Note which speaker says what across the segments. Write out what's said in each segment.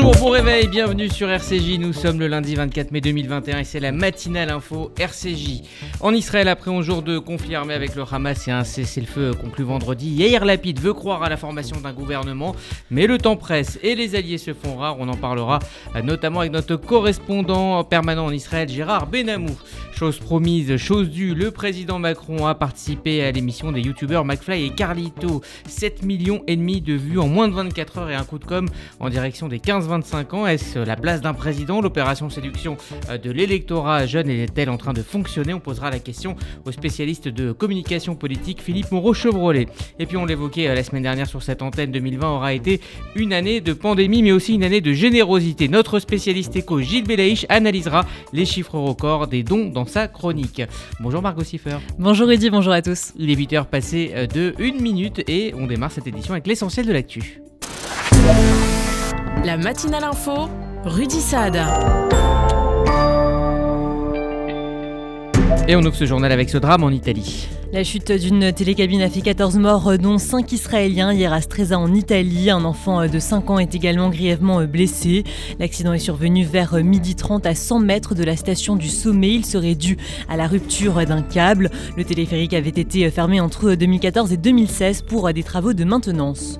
Speaker 1: Bonjour, bon réveil, bienvenue sur RCJ. Nous sommes le lundi 24 mai 2021 et c'est la matinale info RCJ. En Israël, après un jour de conflit armé avec le Hamas et un cessez-le-feu conclu vendredi, Yair Lapid veut croire à la formation d'un gouvernement, mais le temps presse et les alliés se font rares. On en parlera euh, notamment avec notre correspondant permanent en Israël, Gérard Benamou. Chose promise, chose due, le président Macron a participé à l'émission des youtubeurs McFly et Carlito. 7 millions et demi de vues en moins de 24 heures et un coup de com' en direction des 15-25 ans. Est-ce la place d'un président? L'opération séduction euh, de l'électorat jeune est-elle en train de fonctionner? On posera la question au spécialiste de communication politique Philippe Moreau-Chevrolet. Et puis on l'évoquait euh, la semaine dernière sur cette antenne, 2020 aura été une année de pandémie mais aussi une année de générosité. Notre spécialiste éco Gilles Belaïch analysera les chiffres records des dons dans sa chronique. Bonjour Margot Siffer.
Speaker 2: Bonjour Rudy, bonjour à tous.
Speaker 1: Il est 8h passé euh, de 1 minute et on démarre cette édition avec l'essentiel de l'actu.
Speaker 3: La matinale info, Rudy Saad.
Speaker 1: Et on ouvre ce journal avec ce drame en Italie.
Speaker 2: La chute d'une télécabine a fait 14 morts, dont 5 Israéliens hier à Stresa en Italie. Un enfant de 5 ans est également grièvement blessé. L'accident est survenu vers 12h30 à 100 mètres de la station du sommet. Il serait dû à la rupture d'un câble. Le téléphérique avait été fermé entre 2014 et 2016 pour des travaux de maintenance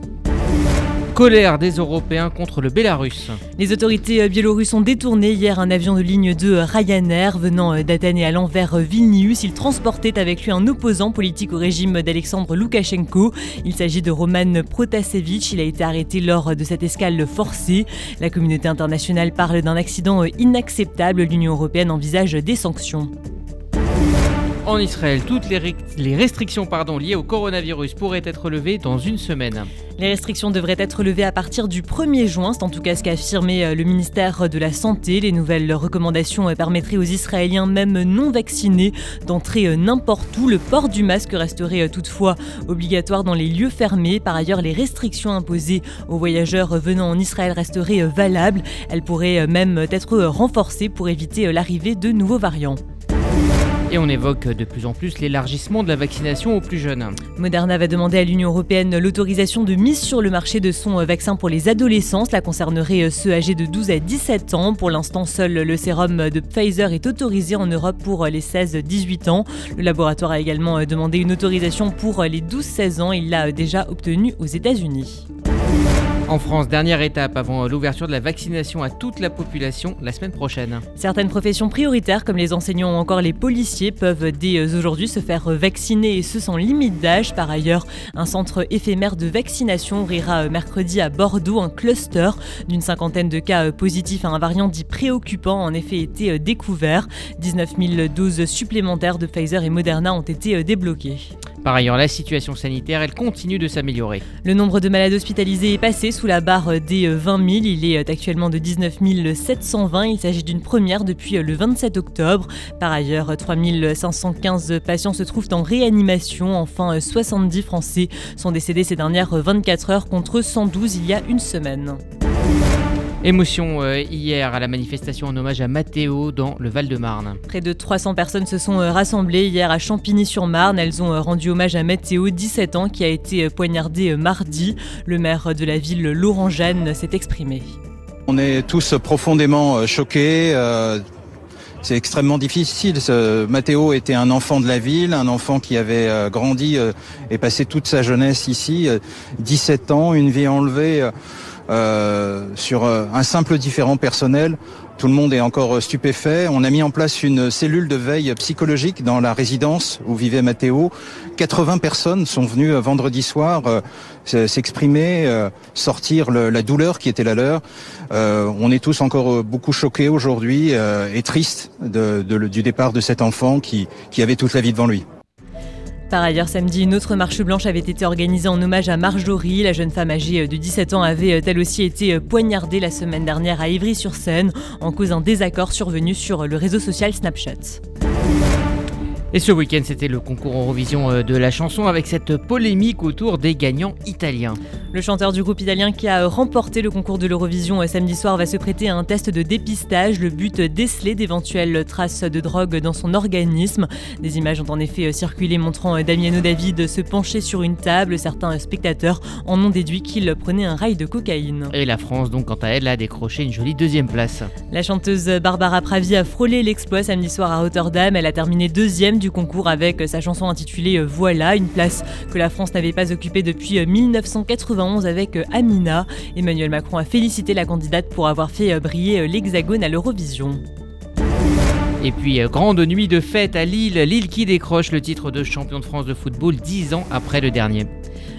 Speaker 1: colère des Européens contre le Bélarus.
Speaker 2: Les autorités biélorusses ont détourné hier un avion de ligne de Ryanair venant d'Athènes et allant vers Vilnius. Il transportait avec lui un opposant politique au régime d'Alexandre Loukachenko. Il s'agit de Roman Protasevich. Il a été arrêté lors de cette escale forcée. La communauté internationale parle d'un accident inacceptable. L'Union européenne envisage des sanctions.
Speaker 1: En Israël, toutes les, restrictions liées au coronavirus pourraient être levées dans une semaine.
Speaker 2: Les restrictions devraient être levées à partir du 1er juin, c'est en tout cas ce qu'a affirmé euh, le ministère de la Santé. Les nouvelles recommandations euh, permettraient aux Israéliens, même non vaccinés, d'entrer euh, n'importe où. Le port du masque resterait toutefois obligatoire dans les lieux fermés. Par ailleurs, les restrictions imposées aux voyageurs venant en Israël resteraient valables. Elles pourraient même être renforcées pour éviter l'arrivée de nouveaux variants.
Speaker 1: Et on évoque de plus en plus l'élargissement de la vaccination aux plus jeunes.
Speaker 2: Moderna va demander à l'Union européenne l'autorisation de mise sur le marché de son vaccin pour les adolescents. Cela concernerait ceux âgés de 12 à 17 ans. Pour l'instant, seul le sérum de Pfizer est autorisé en Europe pour les 16-18 ans. Le laboratoire a également demandé une autorisation pour les 12-16 ans. Il l'a déjà obtenu aux États-Unis.
Speaker 1: En France, dernière étape avant l'ouverture de la vaccination à toute la population la semaine prochaine.
Speaker 2: Certaines professions prioritaires comme les enseignants ou encore les policiers peuvent dès aujourd'hui se faire vacciner et ce sans limite d'âge. Par ailleurs, un centre éphémère de vaccination ouvrira mercredi à Bordeaux un cluster d'une cinquantaine de cas positifs à un variant dit préoccupant en effet été découvert. 19 000 doses supplémentaires de Pfizer et Moderna ont été débloquées.
Speaker 1: Par ailleurs, la situation sanitaire, elle continue de s'améliorer.
Speaker 2: Le nombre de malades hospitalisés est passé sous la barre des 20 000. Il est actuellement de 19 720. Il s'agit d'une première depuis le 27 octobre. Par ailleurs, 3 515 patients se trouvent en réanimation. Enfin, 70 Français sont décédés ces dernières 24 heures contre 112 il y a une semaine.
Speaker 1: Émotion euh, hier à la manifestation en hommage à Mathéo dans le Val-de-Marne.
Speaker 2: Près de 300 personnes se sont euh, rassemblées hier à Champigny-sur-Marne. Elles ont euh, rendu hommage à Mathéo, 17 ans, qui a été poignardé mardi. Le maire de la ville, Laurent Jeanne, s'est exprimé.
Speaker 4: On est tous profondément choqués. C'est extrêmement difficile. Mathéo était un enfant de la ville, un enfant qui avait grandi et passé toute sa jeunesse ici. 17 ans, une vie enlevée. Euh, sur euh, un simple différent personnel. Tout le monde est encore stupéfait. On a mis en place une cellule de veille psychologique dans la résidence où vivait Mathéo. 80 personnes sont venues euh, vendredi soir s'exprimer, sortir la douleur qui était la leur. on est tous encore beaucoup choqués aujourd'hui et tristes du départ de cet enfant qui avait toute la vie devant lui.
Speaker 2: Par ailleurs, samedi, une autre marche blanche avait été organisée en hommage à Marjorie. La jeune femme âgée de 17 ans avait euh, elle aussi été euh, poignardée la semaine dernière à Ivry-sur-Seine en cause d'un désaccord survenu sur le réseau social Snapchat.
Speaker 1: Et ce week-end, c'était le concours Eurovision euh, de la chanson avec cette polémique autour des gagnants italiens.
Speaker 2: Le chanteur du groupe italien qui a remporté le concours de l'Eurovision euh, samedi soir va se prêter à un test de dépistage, le but déceler d'éventuelles traces de drogue dans son organisme. Des images ont en effet euh, circulé montrant Damiano David se pencher sur une table. Certains spectateurs en ont déduit qu'il prenait un rail de cocaïne.
Speaker 1: Et la France, donc, quant à elle, a décroché une jolie deuxième place.
Speaker 2: La chanteuse Barbara Pravi a frôlé l'exploit samedi soir à Rotterdam. Elle a terminé deuxième du concours avec sa chanson intitulée Voilà, une place que la France n'avait pas occupée depuis 1991 avec Amina. Emmanuel Macron a félicité la candidate pour avoir fait briller l'Hexagone à l'Eurovision.
Speaker 1: Et puis, grande nuit de fête à Lille, Lille qui décroche le titre de champion de France de football dix ans après le dernier.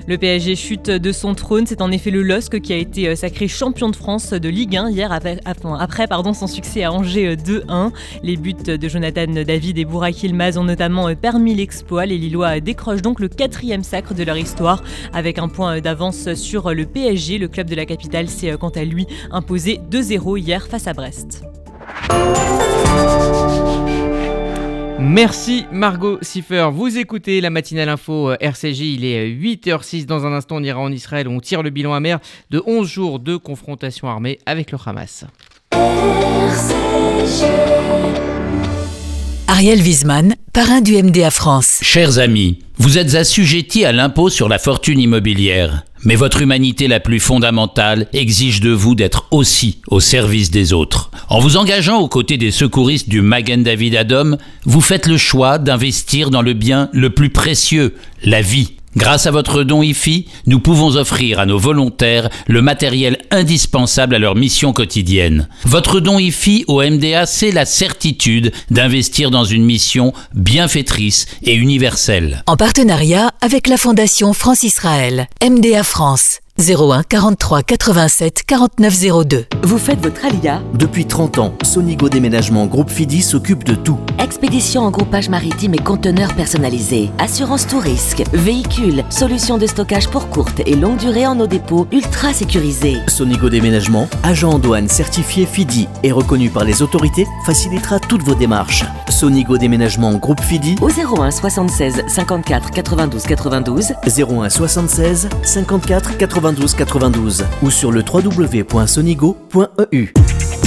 Speaker 2: Le PSG chute de son trône. C'est en effet le LOSC qui a été euh, sacré champion de France de Ligue 1 hier après, son succès à Angers 2-1. Euh, Les buts de Jonathan David et Bourak Ilmaz ont notamment euh, permis l'exploit. Les Lillois décrochent donc le quatrième sacre de leur histoire avec un point d'avance sur le PSG. Le club de la capitale s'est quant à lui imposé 2-0 hier face à Brest.
Speaker 1: Merci Margot Siffer. Vous écoutez la matinale info euh, RCJ. Il est 8h06. Dans un instant, on ira en Israël où on tire le bilan amer de 11 jours de confrontation armée avec le Hamas.
Speaker 5: Ariel Wiesman, parrain du MDA France.
Speaker 6: Chers amis, vous êtes assujettis à l'impôt sur la fortune immobilière. Mais votre humanité la plus fondamentale exige de vous d'être aussi au service des autres. En vous engageant aux côtés des secouristes du Magen David Adom, vous faites le choix d'investir dans le bien le plus précieux, la vie. Grâce à votre don IFI, nous pouvons offrir à nos volontaires le matériel indispensable à leur mission quotidienne. Votre don IFI au MDA, c'est la certitude d'investir dans une mission bienfaitrice et universelle.
Speaker 5: En partenariat avec la Fondation France-Israël, MDA France. 01 43 87 49 02.
Speaker 7: Vous faites votre alia
Speaker 8: Depuis 30 ans, Sonigo Déménagement Groupe Fidi s'occupe de tout.
Speaker 7: Expédition en groupage maritime et conteneurs personnalisés, assurance tout risque, véhicules, solutions de stockage pour courte et longue durée en nos dépôts ultra sécurisés.
Speaker 8: Sonigo Déménagement, agent en douane certifié Fidi et reconnu par les autorités, facilitera toutes vos démarches. Sonigo Déménagement Groupe Fidi
Speaker 7: au 01 76 54 92 92
Speaker 8: 01 76 54 92 92 ou sur le www.sonigo.eu.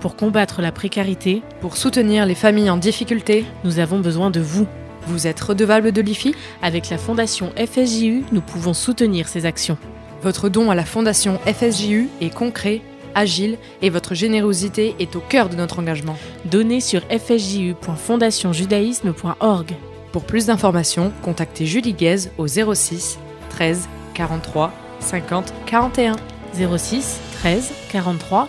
Speaker 3: Pour combattre la précarité,
Speaker 9: pour soutenir les familles en difficulté,
Speaker 3: nous avons besoin de vous.
Speaker 9: Vous êtes redevable de l'IFI
Speaker 3: Avec la Fondation FSJU, nous pouvons soutenir ces actions.
Speaker 9: Votre don à la Fondation FSJU est concret, agile et votre générosité est au cœur de notre engagement.
Speaker 3: Donnez sur fsju.fondationjudaïsme.org.
Speaker 9: Pour plus d'informations, contactez Julie Guez au 06 13 43 50 41.
Speaker 3: 06 13 43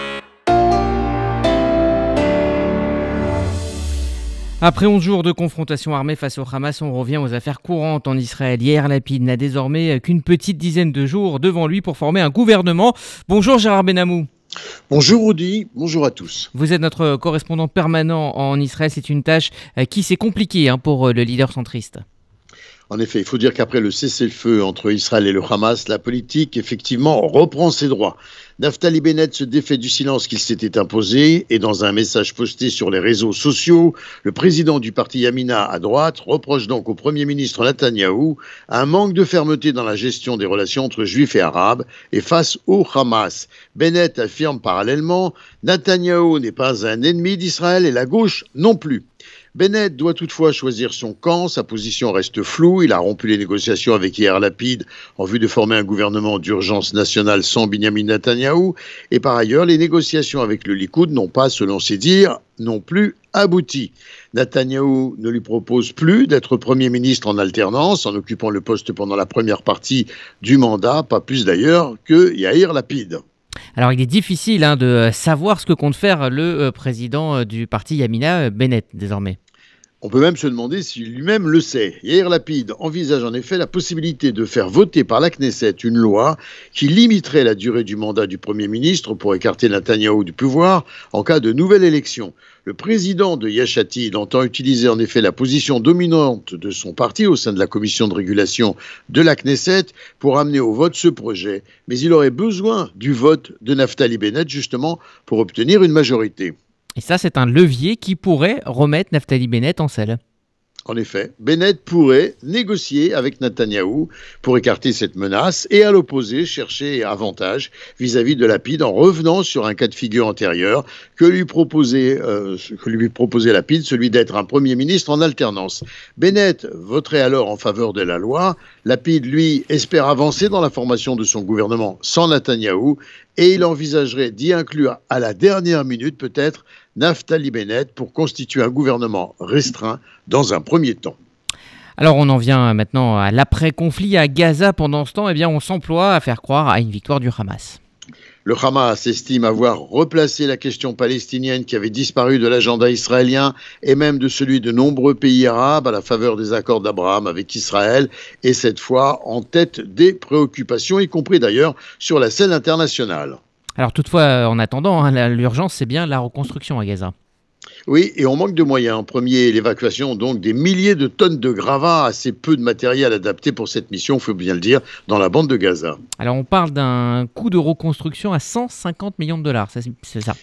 Speaker 1: Après 11 jours de confrontation armée face au Hamas, on revient aux affaires courantes en Israël. Hier, Lapid n'a désormais qu'une petite dizaine de jours devant lui pour former un gouvernement. Bonjour Gérard Benamou.
Speaker 10: Bonjour Rudy, bonjour à tous.
Speaker 1: Vous êtes notre correspondant permanent en Israël. C'est une tâche qui s'est compliquée hein, pour le leader centriste.
Speaker 10: En effet, il faut dire qu'après le cessez-le-feu entre Israël et le Hamas, la politique, effectivement, reprend ses droits. Naftali Bennett se défait du silence qu'il s'était imposé et dans un message posté sur les réseaux sociaux, le président du parti Yamina à droite reproche donc au Premier ministre Netanyahou un manque de fermeté dans la gestion des relations entre juifs et arabes et face au Hamas. Bennett affirme parallèlement Netanyahou n'est pas un ennemi d'Israël et la gauche non plus. Bennett doit toutefois choisir son camp, sa position reste floue, il a rompu les négociations avec Yair Lapid en vue de former un gouvernement d'urgence nationale sans Benjamin Netanyahou, et par ailleurs les négociations avec le Likoud n'ont pas, selon ses dires, non plus abouti. Netanyahou ne lui propose plus d'être Premier ministre en alternance, en occupant le poste pendant la première partie du mandat, pas plus d'ailleurs que Yair Lapid.
Speaker 1: Alors il est difficile hein, de savoir ce que compte faire le euh, président euh, du parti Yamina, euh, Bennett, désormais.
Speaker 10: On peut même se demander si lui-même le sait. Yair Lapid envisage en effet la possibilité de faire voter par la Knesset une loi qui limiterait la durée du mandat du Premier ministre pour écarter Netanyahou du pouvoir en cas de nouvelle élection. Le président de Yachatid entend utiliser en effet la position dominante de son parti au sein de la commission de régulation de la Knesset pour amener au vote ce projet, mais il aurait besoin du vote de Naftali Bennett justement pour obtenir une majorité.
Speaker 1: Et ça, c'est un levier qui pourrait remettre Naftali Bennett en selle.
Speaker 10: En effet, Bennett pourrait négocier avec Netanyahou pour écarter cette menace et à l'opposé chercher avantage vis-à-vis de Lapide en revenant sur un cas de figure antérieur que lui proposait, euh, que lui proposait Lapide, celui d'être un Premier ministre en alternance. Bennett voterait alors en faveur de la loi. Lapide, lui, espère avancer dans la formation de son gouvernement sans Netanyahou et il envisagerait d'y inclure à la dernière minute peut-être Naftali Bennett pour constituer un gouvernement restreint dans un premier temps.
Speaker 1: Alors on en vient maintenant à l'après-conflit à Gaza. Pendant ce temps, eh bien, on s'emploie à faire croire à une victoire du Hamas.
Speaker 10: Le Hamas estime avoir replacé la question palestinienne qui avait disparu de l'agenda israélien et même de celui de nombreux pays arabes à la faveur des accords d'Abraham avec Israël, et cette fois en tête des préoccupations, y compris d'ailleurs sur la scène internationale.
Speaker 1: Alors toutefois, en attendant, hein, l'urgence, c'est bien la reconstruction à Gaza.
Speaker 10: Oui, et on manque de moyens. En premier, l'évacuation donc des milliers de tonnes de gravats, assez peu de matériel adapté pour cette mission, il faut bien le dire, dans la bande de Gaza.
Speaker 1: Alors on parle d'un coût de reconstruction à 150 millions de dollars, c'est ça?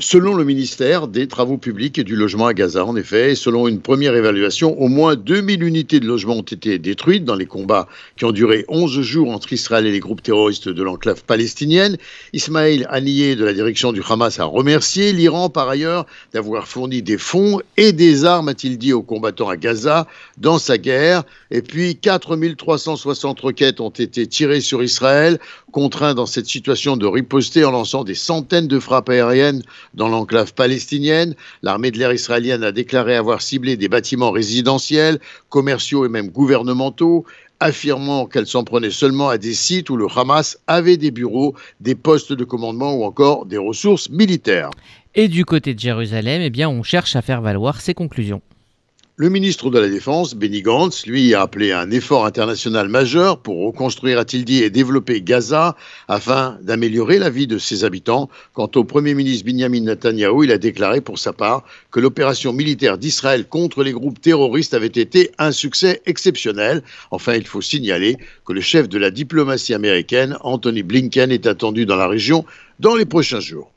Speaker 10: Selon le ministère des Travaux publics et du logement à Gaza, en effet, et selon une première évaluation, au moins 2000 unités de logement ont été détruites dans les combats qui ont duré 11 jours entre Israël et les groupes terroristes de l'enclave palestinienne. Ismaël Haniyeh de la direction du Hamas a remercié l'Iran par ailleurs d'avoir fourni des fonds et des armes, a-t-il dit, aux combattants à Gaza dans sa guerre. Et puis 4360 roquettes ont été tirées sur Israël, contraint dans cette situation de riposter en lançant des centaines de frappes aériennes dans l'enclave palestinienne. L'armée de l'air israélienne a déclaré avoir ciblé des bâtiments résidentiels, commerciaux et même gouvernementaux affirmant qu'elle s'en prenait seulement à des sites où le Hamas avait des bureaux, des postes de commandement ou encore des ressources militaires.
Speaker 1: Et du côté de Jérusalem, eh bien, on cherche à faire valoir ses conclusions.
Speaker 10: Le ministre de la Défense, Benny Gantz, lui, a appelé à un effort international majeur pour reconstruire, a-t-il dit, et développer Gaza afin d'améliorer la vie de ses habitants. Quant au Premier ministre Benjamin Netanyahu, il a déclaré pour sa part que l'opération militaire d'Israël contre les groupes terroristes avait été un succès exceptionnel. Enfin, il faut signaler que le chef de la diplomatie américaine, Anthony Blinken, est attendu dans la région dans les prochains jours.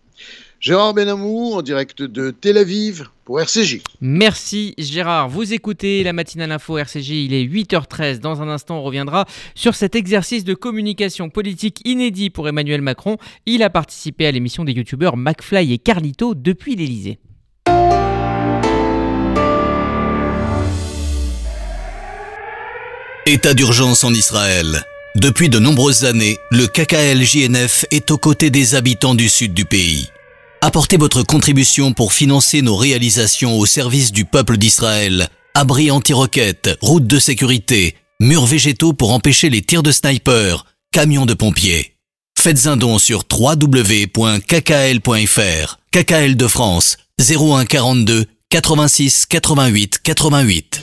Speaker 10: Gérard Benamou en direct de Tel Aviv pour RCJ.
Speaker 1: Merci Gérard. Vous écoutez la matinale info RCJ, il est 8h13. Dans un instant, on reviendra sur cet exercice de communication politique inédit pour Emmanuel Macron. Il a participé à l'émission des youtubeurs McFly et Carlito depuis l'Elysée.
Speaker 11: État d'urgence en Israël. Depuis de nombreuses années, le KKL-JNF est aux côtés des habitants du sud du pays. Apportez votre contribution pour financer nos réalisations au service du peuple d'Israël. Abris anti-roquettes, routes de sécurité, murs végétaux pour empêcher les tirs de sniper, camions de pompiers. Faites un don sur www.kkl.fr. KKL de France 01 42 86 88 88.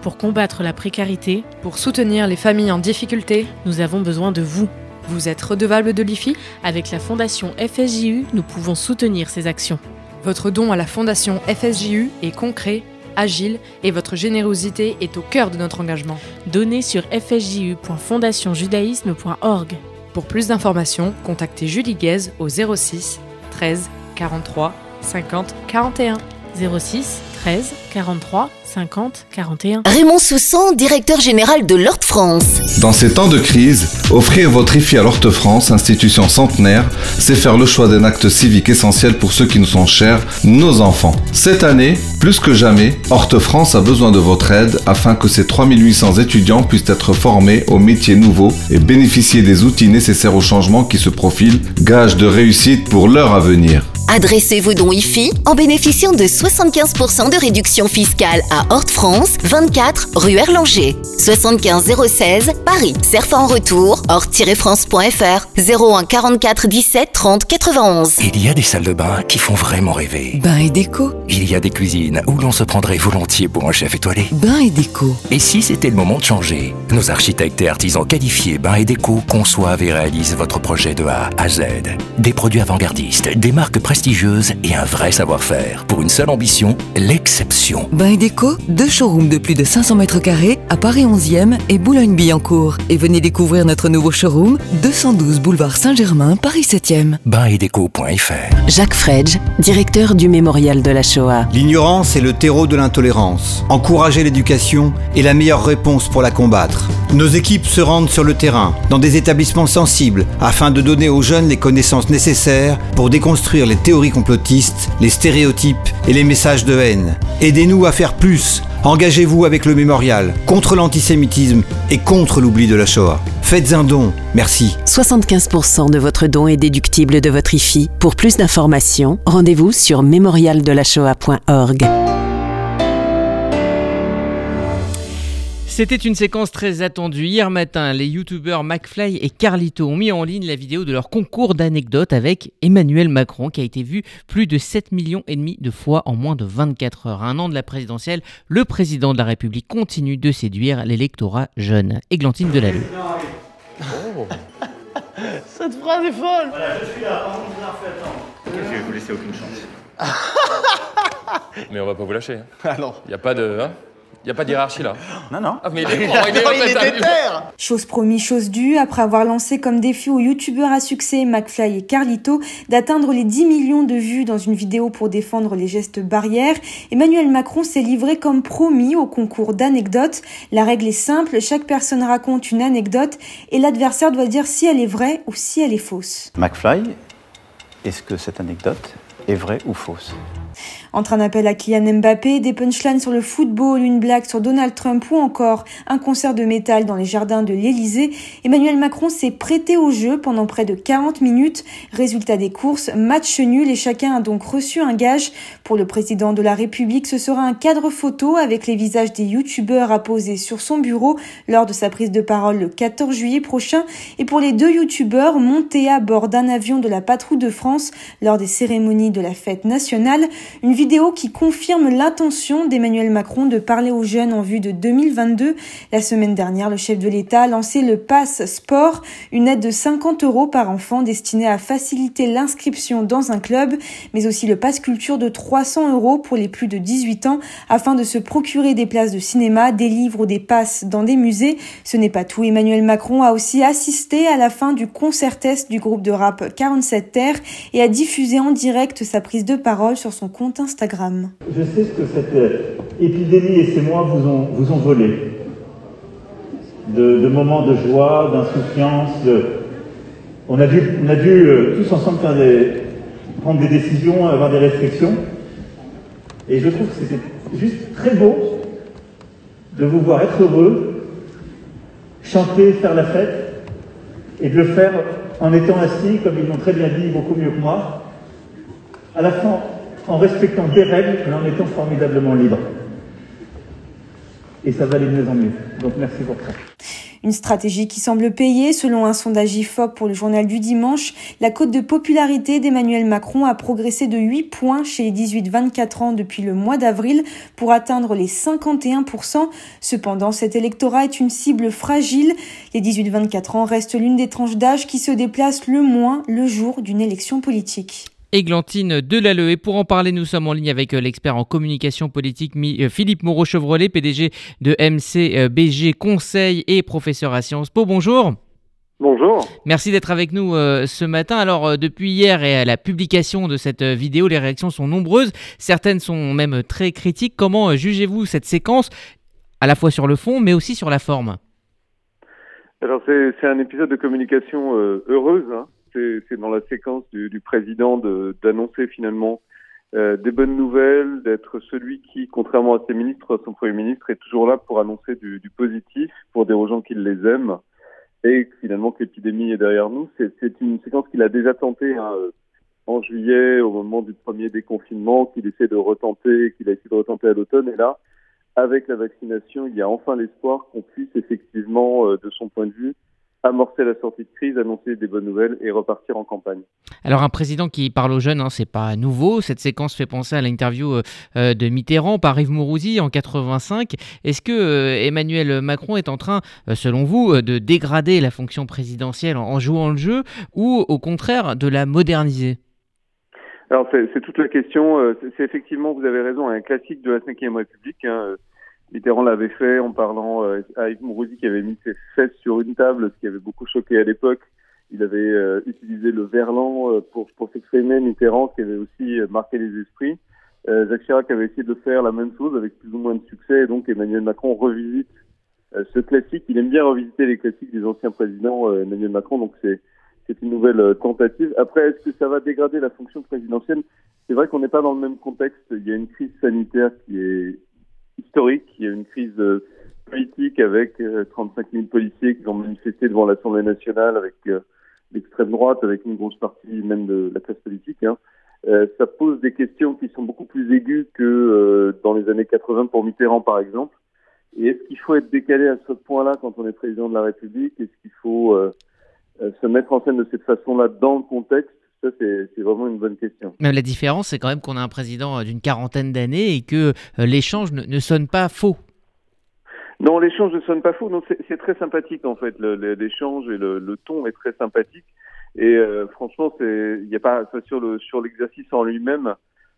Speaker 3: Pour combattre la précarité,
Speaker 9: pour soutenir les familles en difficulté,
Speaker 3: nous avons besoin de vous.
Speaker 9: Vous êtes redevable de l'IFI
Speaker 3: Avec la Fondation FSJU, nous pouvons soutenir ces actions.
Speaker 9: Votre don à la Fondation FSJU est concret, agile et votre générosité est au cœur de notre engagement.
Speaker 3: Donnez sur fsju.fondationjudaïsme.org.
Speaker 9: Pour plus d'informations, contactez Julie Guez au 06 13 43 50 41.
Speaker 3: 06 13 43 50 41.
Speaker 12: Raymond Soussan, directeur général de l'Horte France.
Speaker 13: Dans ces temps de crise, offrir votre IFI à l'Horte France, institution centenaire, c'est faire le choix d'un acte civique essentiel pour ceux qui nous sont chers, nos enfants. Cette année, plus que jamais, Horte France a besoin de votre aide afin que ces 3800 étudiants puissent être formés aux métiers nouveaux et bénéficier des outils nécessaires au changement qui se profilent, gage de réussite pour leur avenir.
Speaker 12: Adressez vos dons IFI en bénéficiant de 75% de réduction fiscale à Horte France, 24 rue Erlanger. 75 016 Paris. Serf en retour, horte-france.fr 01 44 17 30 91.
Speaker 14: Il y a des salles de bain qui font vraiment rêver.
Speaker 15: Bain et déco.
Speaker 14: Il y a des cuisines où l'on se prendrait volontiers pour un chef étoilé.
Speaker 15: Bain et déco.
Speaker 14: Et si c'était le moment de changer? Nos architectes et artisans qualifiés Bain et déco conçoivent et réalisent votre projet de A à Z. Des produits avant-gardistes, des marques prestigieuses et un vrai savoir-faire. Pour une seule ambition, l'exception.
Speaker 15: Bain et déco, deux showrooms de plus de 500 mètres carrés à Paris 11e et Boulogne-Billancourt. Et venez découvrir notre nouveau showroom, 212 boulevard Saint-Germain, Paris 7e.
Speaker 14: Bain-et-déco.fr
Speaker 16: Jacques Fredge, directeur du Mémorial de la Shoah.
Speaker 17: L'ignorance est le terreau de l'intolérance. Encourager l'éducation est la meilleure réponse pour la combattre. Nos équipes se rendent sur le terrain, dans des établissements sensibles, afin de donner aux jeunes les connaissances nécessaires pour déconstruire les théories complotistes, les stéréotypes et les messages de haine. Aidez-nous à faire plus. Engagez-vous avec le mémorial, contre l'antisémitisme et contre l'oubli de la Shoah. Faites un don, merci.
Speaker 16: 75% de votre don est déductible de votre IFI. Pour plus d'informations, rendez-vous sur mémorialdelashoah.org.
Speaker 1: C'était une séquence très attendue. Hier matin, les youtubeurs McFly et Carlito ont mis en ligne la vidéo de leur concours d'anecdotes avec Emmanuel Macron qui a été vu plus de 7 millions et demi de fois en moins de 24 heures. À un an de la présidentielle, le président de la République continue de séduire l'électorat jeune. Églantine Delalleux.
Speaker 18: Oh. Cette phrase est folle Voilà, je suis là, par contre, je
Speaker 19: Je vais vous laisser aucune chance.
Speaker 20: Mais on va pas vous lâcher. hein.
Speaker 18: Ah non.
Speaker 20: Il n'y a pas de. hein Il y a pas de hiérarchie là.
Speaker 19: Non, non.
Speaker 20: Ah, mais il est,
Speaker 18: est-
Speaker 20: il est
Speaker 18: il est
Speaker 20: total.
Speaker 18: déter.
Speaker 21: Chose promis, chose due, après avoir lancé comme défi aux youtubeurs à succès McFly et Carlito d'atteindre les 10 millions de vues dans une vidéo pour défendre les gestes barrières, Emmanuel Macron s'est livré comme promis au concours d'anecdotes. La règle est simple, chaque personne raconte une anecdote et l'adversaire doit dire si elle est vraie ou si elle est fausse.
Speaker 19: McFly, est-ce que cette anecdote est vraie ou fausse?
Speaker 21: Entre un appel à Kylian Mbappé, des punchlines sur le football, une blague sur Donald Trump ou encore un concert de métal dans les jardins de l'Élysée, Emmanuel Macron s'est prêté au jeu pendant près de 40 minutes. Résultat des courses, match nul et chacun a donc reçu un gage. Pour le président de la République, ce sera un cadre photo avec les visages des youtubeurs à poser sur son bureau lors de sa prise de parole le 14 juillet prochain. Et pour les deux youtubeurs, montés à bord d'un avion de la patrouille de France lors des cérémonies de la fête nationale, qui confirme l'intention d'Emmanuel Macron de parler aux jeunes en vue de 2022. La semaine dernière, le chef de l'État a lancé le Pass Sport, une aide de 50 euros par enfant destinée à faciliter l'inscription dans un club, mais aussi le Pass Culture de 300 euros pour les plus de 18 ans afin de se procurer des places de cinéma, des livres ou des passes dans des musées. Ce n'est pas tout. Emmanuel Macron a aussi assisté à la fin du concert test du groupe de rap 47 Terre et a diffusé en direct sa prise de parole sur son compte Instagram.
Speaker 22: Je sais ce que cette épidémie et ces mois vous ont, volé. De, moments de joie, d'insouciance. On a dû, on a dû euh, tous ensemble faire des, prendre des décisions, avoir des restrictions. Et je trouve que c'était juste très beau de vous voir être heureux, chanter, faire la fête, et de le faire en étant assis, comme ils l'ont très bien dit, beaucoup mieux que moi, à la fin en respectant des règles, mais en étant formidablement libre. Et ça va de mieux en mieux. Donc merci pour ça.
Speaker 21: Une stratégie qui semble payer. Selon un sondage IFOP pour le journal du dimanche, la cote de popularité d'Emmanuel Macron a progressé de 8 points chez les 18-24 ans depuis le mois d'avril pour atteindre les 51%. Cependant, cet électorat est une cible fragile. Les 18-24 ans restent l'une des tranches d'âge qui se déplacent le moins le jour d'une élection politique.
Speaker 1: Églantine Delalleux. Et pour en parler, nous sommes en ligne avec euh, l'expert en communication politique euh, Philippe Moreau-Chevrolet, PDG de MCBG Conseil et professeur à Sciences Po. Bonjour.
Speaker 23: Bonjour.
Speaker 1: Merci d'être avec nous euh, ce matin. Alors, euh, depuis hier et à la publication de cette euh, vidéo, les réactions sont nombreuses. Certaines sont même très critiques. Comment jugez-vous cette séquence, à la fois sur le fond, mais aussi sur la forme?
Speaker 23: Alors, c'est un épisode de communication heureuse. Hein. C'est dans la séquence du, président d'annoncer finalement des bonnes nouvelles, d'être celui qui, contrairement à ses ministres, son Premier ministre, est toujours là pour annoncer du, positif, pour dire aux gens qu'il les aime et finalement que l'épidémie est derrière nous. C'est une séquence qu'il a déjà tenté hein, en juillet, au moment du premier déconfinement, qu'il essaie de retenter, qu'il a essayé de retenter à l'automne. Et là, avec la vaccination, il y a enfin l'espoir qu'on puisse effectivement, euh, de son point de vue, amorcer la sortie de crise, annoncer des bonnes nouvelles et repartir en campagne.
Speaker 1: Alors un président qui parle aux jeunes, hein, c'est pas nouveau. Cette séquence fait penser à l'interview euh, euh, de Mitterrand par Yves Mourouzi en 85. Est-ce que euh, Emmanuel Macron est en train, selon vous, de dégrader la fonction présidentielle en, jouant le jeu ou au contraire de la moderniser?
Speaker 23: Alors c'est toute la question. C'est effectivement, vous avez raison, un classique de la Ve République. Hein, Mitterrand l'avait fait en parlant euh, à Yves Mourouzi qui avait mis ses fesses sur une table, ce qui avait beaucoup choqué à l'époque. Il avait euh, utilisé le verlan euh, pour, pour s'exprimer, Mitterrand, qui avait aussi marqué les esprits. Jacques Chirac avait essayé de faire la même chose avec plus ou moins de succès, et donc Emmanuel Macron revisite ce classique. Il aime bien revisiter les classiques des anciens présidents, Emmanuel Macron, donc c'est c'est une nouvelle tentative. Après, est-ce que ça va dégrader la fonction présidentielle? C'est vrai qu'on n'est pas dans le même contexte. Il y a une crise sanitaire qui est historique. Il y a une crise euh, politique avec 35 euh, 000 policiers qui ont manifesté devant l'Assemblée nationale avec euh, l'extrême droite, avec une grosse partie même de la classe politique. Hein. ça pose des questions qui sont beaucoup plus aiguës que dans les années 80 pour Mitterrand, par exemple. Et est-ce qu'il faut être décalé à ce point-là quand on est président de la République? Est-ce qu'il faut se mettre en scène de cette façon-là dans le contexte? Ça, c'est vraiment une bonne question.
Speaker 1: Mais la différence, c'est quand même qu'on a un président euh, d'une quarantaine d'années et que euh, l'échange ne, sonne pas faux.
Speaker 23: Non, l'échange ne sonne pas faux. C'est très sympathique en fait. L'échange et le, ton est très sympathique. Et euh, franchement, c'est il n'y a pas sur le sur l'exercice en lui-même.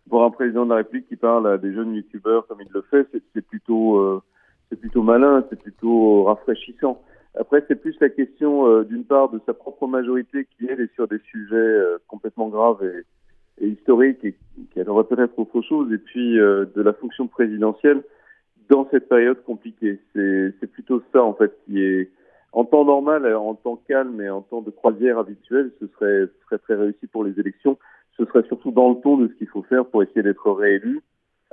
Speaker 23: Voir un président de la République qui parle à des jeunes youtubeurs comme il le fait, c'est plutôt c'est plutôt malin, c'est plutôt rafraîchissant. Après, c'est plus la question, euh, d'une part, de sa propre majorité qui, elle, est sur des sujets euh, complètement graves et, et historiques et qui aurait peut-être autre chose, et puis euh, de la fonction présidentielle dans cette période compliquée. C'est plutôt ça, en fait, qui est, en temps normal, en temps calme et en temps de croisière habituelle, ce serait, serait très réussi pour les élections. Ce serait surtout dans le ton de ce qu'il faut faire pour essayer d'être réélu,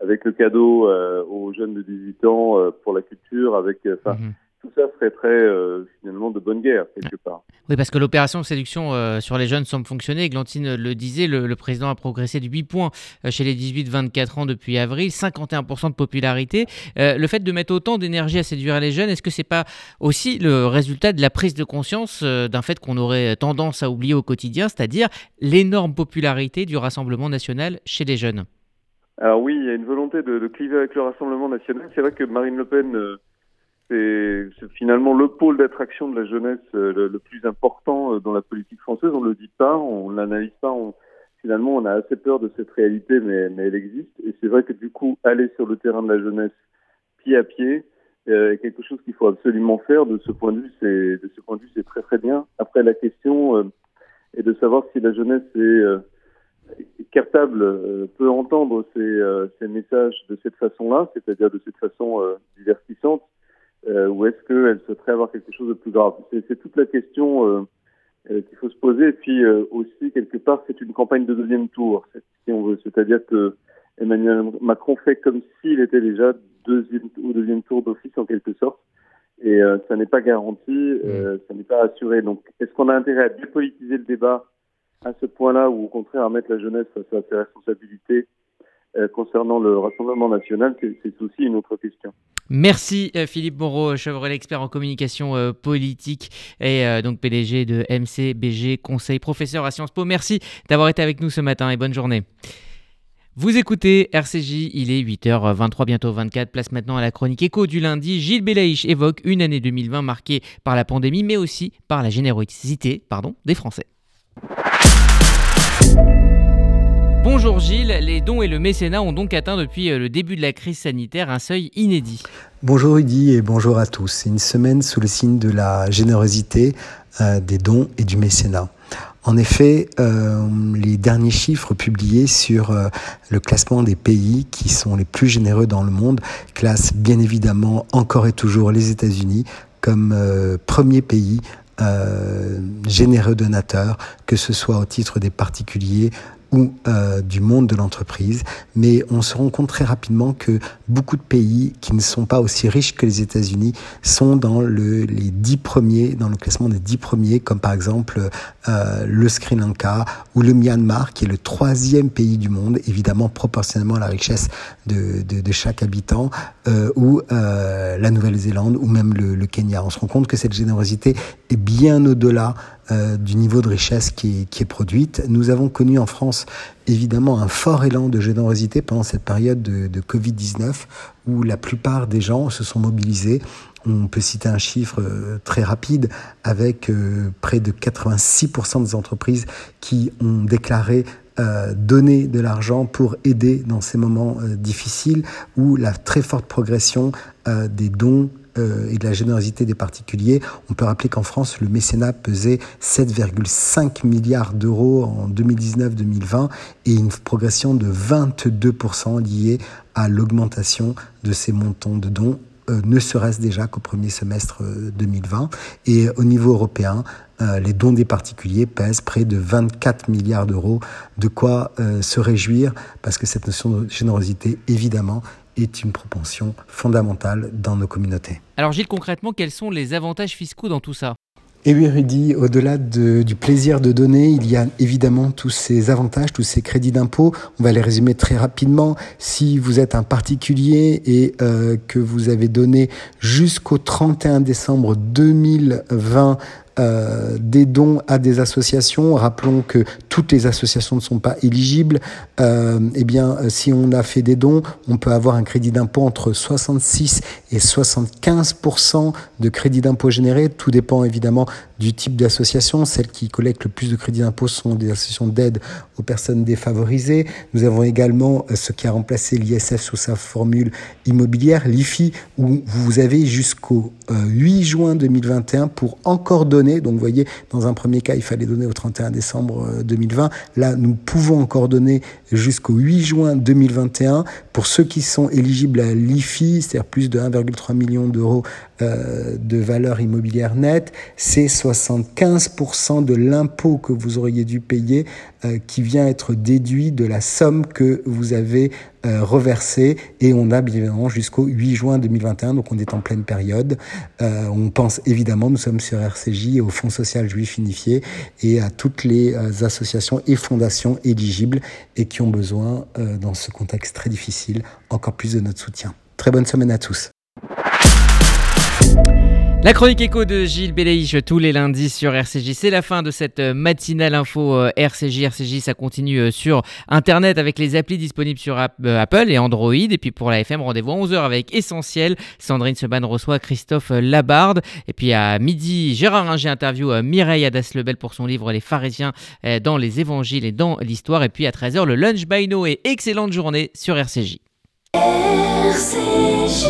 Speaker 23: avec le cadeau aux jeunes de 18 ans pour la culture, avec... Enfin, mhm tout ça serait très euh, finalement de bonne guerre quelque part.
Speaker 1: Oui, parce que l'opération de séduction euh, sur les jeunes semble fonctionner. Glantine le disait, le, président a progressé de 8 points euh, chez les 18-24 ans depuis avril, 51% de popularité. le fait de mettre autant d'énergie à séduire les jeunes, est-ce que c'est pas aussi le résultat de la prise de conscience d'un fait qu'on aurait tendance à oublier au quotidien, c'est-à-dire l'énorme popularité du Rassemblement national chez les jeunes?
Speaker 23: Alors oui, il y a une volonté de, de cliver avec le Rassemblement national. C'est vrai que Marine Le Pen c'est finalement le pôle d'attraction de la jeunesse euh, le, plus important euh, dans la politique française. On le dit pas, on l'analyse pas. On, finalement, on a assez peur de cette réalité, mais, mais elle existe. Et c'est vrai que du coup, aller sur le terrain de la jeunesse pied à pied euh, est quelque chose qu'il faut absolument faire. De ce point de vue, c'est de ce point de vue, c'est très très bien. Après, la question euh, est de savoir si la jeunesse est capable, peut entendre ces, ces messages de cette façon-là, c'est-à-dire de cette façon divertissante euh, ou est-ce qu'elle souhaiterait avoir quelque chose de plus grave? C'est toute la question euh, euh, qu'il faut se poser. Et puis aussi, quelque part, c'est une campagne de deuxième tour, si on veut. C'est-à-dire que Emmanuel Macron fait comme s'il était déjà deuxième, au deuxième tour d'office en quelque sorte. Et ça n'est pas garanti, mmh. ça n'est pas assuré. Donc, est-ce qu'on a intérêt à dépolitiser le débat à ce point-là ou au contraire à mettre la jeunesse face à ses responsabilités concernant le Rassemblement national C'est aussi une autre question.
Speaker 1: Merci euh, Philippe Moreau, Chevrolet expert en communication euh, politique et euh, donc PDG de MCBG Conseil, professeur à Sciences Po. Merci d'avoir été avec nous ce matin et bonne journée. Vous écoutez RCJ, il est 8h23, bientôt 24. Place maintenant à la chronique écho du lundi. Gilles Belaïch évoque une année 2020 marquée par la pandémie, mais aussi par la générosité pardon, des Français. Bonjour Gilles, les dons et le mécénat ont donc atteint depuis euh, le début de la crise sanitaire un seuil inédit.
Speaker 24: Bonjour Rudy et bonjour à tous. C'est une semaine sous le signe de la générosité, euh, des dons et du mécénat. En effet, euh, les derniers chiffres publiés sur le classement des pays qui sont les plus généreux dans le monde classent bien évidemment encore et toujours les États-Unis comme premier pays généreux donateur, que ce soit au titre des particuliers ou euh, du monde de l'entreprise, mais on se rend compte très rapidement que beaucoup de pays qui ne sont pas aussi riches que les États-Unis sont dans le, les dix premiers, dans le classement des dix premiers, comme par exemple euh, le Sri Lanka ou le Myanmar, qui est le troisième pays du monde, évidemment proportionnellement à la richesse de, chaque habitant, euh, ou la Nouvelle-Zélande ou même le, le Kenya. On se rend compte que cette générosité est bien au-delà euh, du niveau de richesse qui est, qui est, produite. Nous avons connu en France évidemment un fort élan de générosité pendant cette période de, de Covid-19 où la plupart des gens se sont mobilisés. On peut citer un chiffre euh, très rapide avec euh, près de 86% des entreprises qui ont déclaré donner de l'argent pour aider dans ces moments difficiles ou la très forte progression des dons euh, et de la générosité des particuliers. On peut rappeler qu'en France, le mécénat pesait 7,5 milliards d'euros en 2019-2020 et une progression de 22% liée à l'augmentation de ces montants de dons euh, ne serait-ce déjà qu'au premier semestre 2020. Et au niveau européen, euh, les dons des particuliers pèsent près de 24 milliards d'euros, de quoi euh, se réjouir, parce que cette notion de générosité, évidemment, est une propension fondamentale dans nos communautés.
Speaker 1: Alors Gilles, concrètement, quels sont les avantages fiscaux dans tout ça?
Speaker 24: Et oui, Rudy, au-delà de, du plaisir de donner, il y a évidemment tous ces avantages, tous ces crédits d'impôt. On va les résumer très rapidement. Si vous êtes un particulier et euh, que vous avez donné jusqu'au 31 décembre 2020 euh, des dons à des associations. Rappelons que toutes les associations ne sont pas éligibles. Euh, eh bien, si on a fait des dons, on peut avoir un crédit d'impôt entre 66 et 75% de crédit d'impôt généré. Tout dépend évidemment du type d'association. Celles qui collectent le plus de crédit d'impôt sont des associations d'aide aux personnes défavorisées. Nous avons également euh, ce qui a remplacé l'ISF sous sa formule immobilière, l'IFI, où vous avez jusqu'au 8 juin 2021 pour encore donner donc vous voyez, dans un premier cas, il fallait donner au 31 décembre 2020. Là, nous pouvons encore donner jusqu'au 8 juin 2021. Pour ceux qui sont éligibles à l'IFI, c'est-à-dire plus de 1,3 million d'euros euh, de valeur immobilière nette, c'est 75% de l'impôt que vous auriez dû payer euh, qui vient être déduit de la somme que vous avez euh, reversée et on a bien évidemment jusqu'au 8 juin 2021, donc on est en pleine période. On pense évidemment, nous sommes sur RCJ, au Fonds social juif unifié et à toutes les associations et fondations éligibles et qui ont besoin, dans ce contexte très difficile, encore plus de notre soutien. Très bonne semaine à tous.
Speaker 1: La chronique écho de Gilles Belaïch tous les lundis sur RCJ. C'est la fin de cette euh, matinale info euh, RCJ. RCJ, ça continue euh, sur Internet avec les applis disponibles sur Apple et Android. Et puis pour la FM, rendez-vous à 11h avec Essentiel. Sandrine Seban reçoit Christophe Labarde. Et puis à midi, Gérard Ringer interview Mireille Adas-Lebel pour son livre Les pharisiens dans les évangiles et dans l'histoire. Et puis à 13h, le lunch by Noé. Excellente journée sur RCJ.
Speaker 25: RCJ